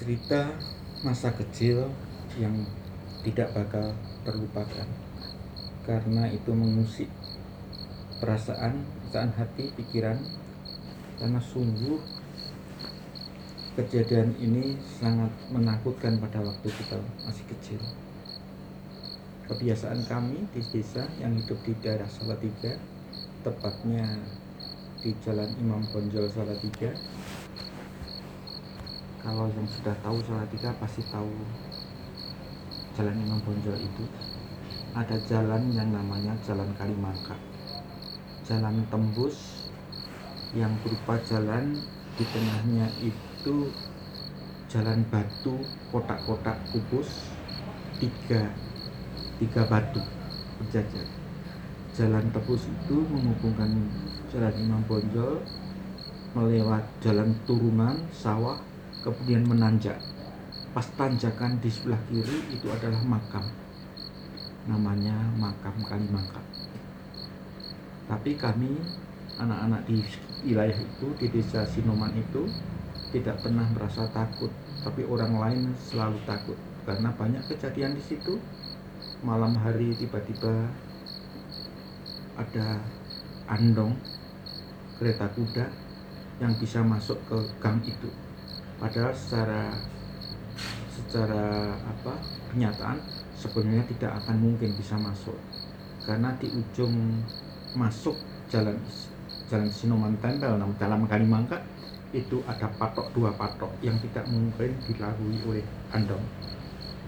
cerita masa kecil yang tidak bakal terlupakan. Karena itu mengusik perasaan, perasaan hati, pikiran karena sungguh kejadian ini sangat menakutkan pada waktu kita masih kecil. Kebiasaan kami di desa yang hidup di daerah Salatiga tepatnya di Jalan Imam Bonjol Salatiga kalau yang sudah tahu Salatiga pasti tahu Jalan Imam Bonjol itu. Ada jalan yang namanya Jalan Kalimangka jalan tembus yang berupa jalan di tengahnya itu jalan batu kotak-kotak kubus tiga tiga batu berjajar jalan tembus itu menghubungkan jalan Imam Bonjol melewat jalan turunan sawah kemudian menanjak. Pas tanjakan di sebelah kiri itu adalah makam. Namanya makam Kalimangka tapi kami anak-anak di wilayah itu di desa Sinoman itu tidak pernah merasa takut. Tapi orang lain selalu takut. Karena banyak kejadian di situ. Malam hari tiba-tiba ada andong kereta kuda yang bisa masuk ke gang itu padahal secara secara apa kenyataan sebenarnya tidak akan mungkin bisa masuk. Karena di ujung masuk jalan jalan Sinoman Tempel dalam Kalimangka itu ada patok dua patok yang tidak mungkin dilalui oleh andong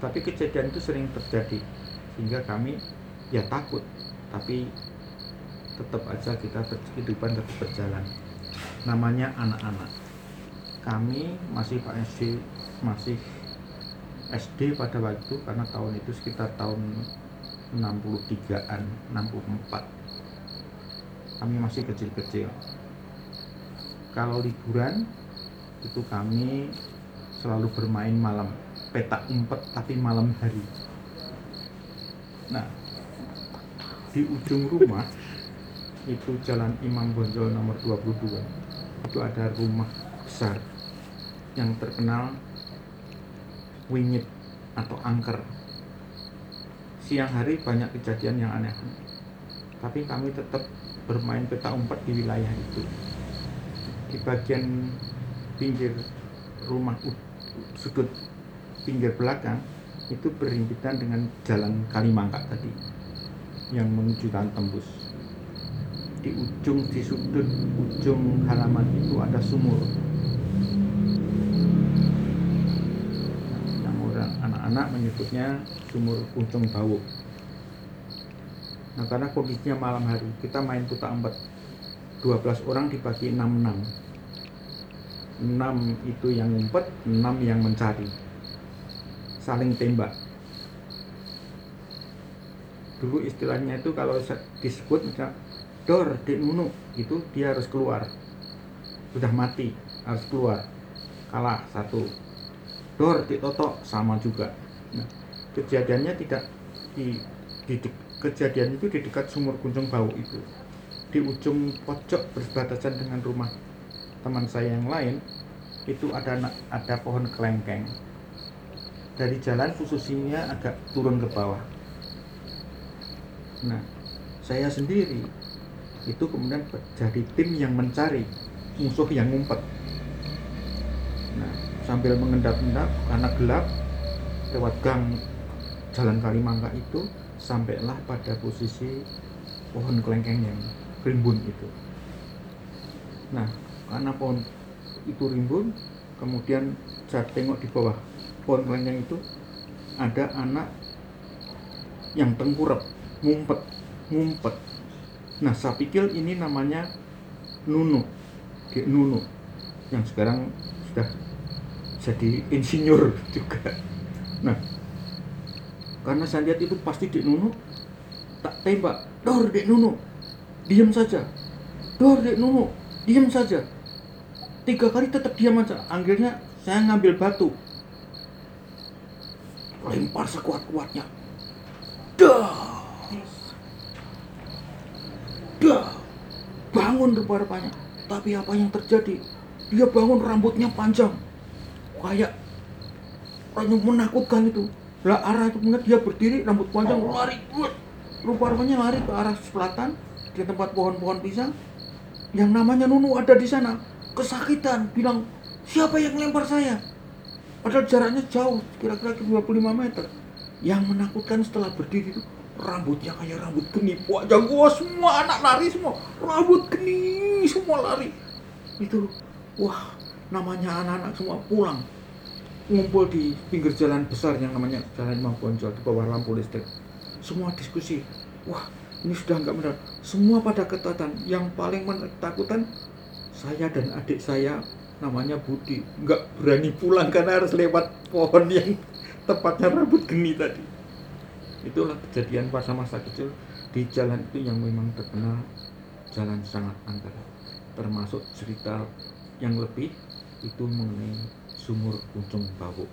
tapi kejadian itu sering terjadi sehingga kami ya takut tapi tetap aja kita kehidupan tetap berjalan. Namanya anak-anak kami masih Pak SD masih SD pada waktu karena tahun itu sekitar tahun 63-an 64 kami masih kecil-kecil. Kalau liburan itu kami selalu bermain malam. Petak umpet tapi malam hari. Nah di ujung rumah itu jalan Imam Bonjol nomor 22 itu ada rumah besar yang terkenal winyit atau angker. Siang hari banyak kejadian yang aneh. Tapi kami tetap bermain peta umpet di wilayah itu. Di bagian pinggir rumah sudut pinggir belakang itu berhimpitan dengan jalan Kalimangka tadi yang menuju tembus. Di ujung di sudut ujung halaman itu ada sumur yang anak-anak menyebutnya sumur kuncung bau. Nah karena kondisinya malam hari kita main putar empat. 12 orang dibagi 6 6 6 itu yang ngumpet 6 yang mencari. Saling tembak. Dulu istilahnya itu kalau disebut misalnya dor dek nunu itu dia harus keluar. Sudah mati harus keluar. Kalah satu. Dor dek toto sama juga kejadiannya tidak di, di, di kejadian itu di dekat sumur kunjung bau itu. Di ujung pojok berbatasan dengan rumah teman saya yang lain itu ada ada pohon kelengkeng. Dari jalan posisinya agak turun ke bawah. Nah saya sendiri itu kemudian jadi tim yang mencari musuh yang ngumpet. Nah sambil mengendap-endap karena gelap lewat gang jalan Kalimangka itu sampailah pada posisi pohon kelengkeng yang rimbun itu nah karena pohon itu rimbun kemudian saya tengok di bawah pohon kelengkeng itu ada anak yang tengkurap ngumpet ngumpet Nah, saya pikir ini namanya Nunu, Dek Nunu, yang sekarang sudah jadi insinyur juga. Nah, karena saya lihat itu pasti Dek Nunu, tak tembak, dor Dek Nunu, diam saja, dor Dek Nunu, diam saja. Tiga kali tetap diam aja. Akhirnya saya ngambil batu, lempar sekuat-kuatnya. Dah! Dah, bangun rupa-rupanya. Tapi apa yang terjadi? Dia bangun rambutnya panjang. Kayak yang menakutkan itu. Lah arah itu mengat dia berdiri rambut panjang lari wut. rupa-rupanya lari ke arah selatan di tempat pohon-pohon pisang. Yang namanya Nunu ada di sana. Kesakitan bilang siapa yang lempar saya? Padahal jaraknya jauh kira-kira 25 meter. Yang menakutkan setelah berdiri itu rambutnya kayak rambut geni. Wajah gua semua anak lari semua. Rambut geni semua lari. Itu wah namanya anak-anak semua pulang ngumpul di pinggir jalan besar yang namanya Jalan Imam Bonjol di bawah lampu listrik. Semua diskusi, wah ini sudah nggak benar. Semua pada ketatan. Yang paling menakutkan saya dan adik saya namanya Budi nggak berani pulang karena harus lewat pohon yang tepatnya rambut geni tadi. Itulah kejadian pas masa kecil di jalan itu yang memang terkenal jalan sangat angker. Termasuk cerita yang lebih itu mengenai sumur Pucung Bawuk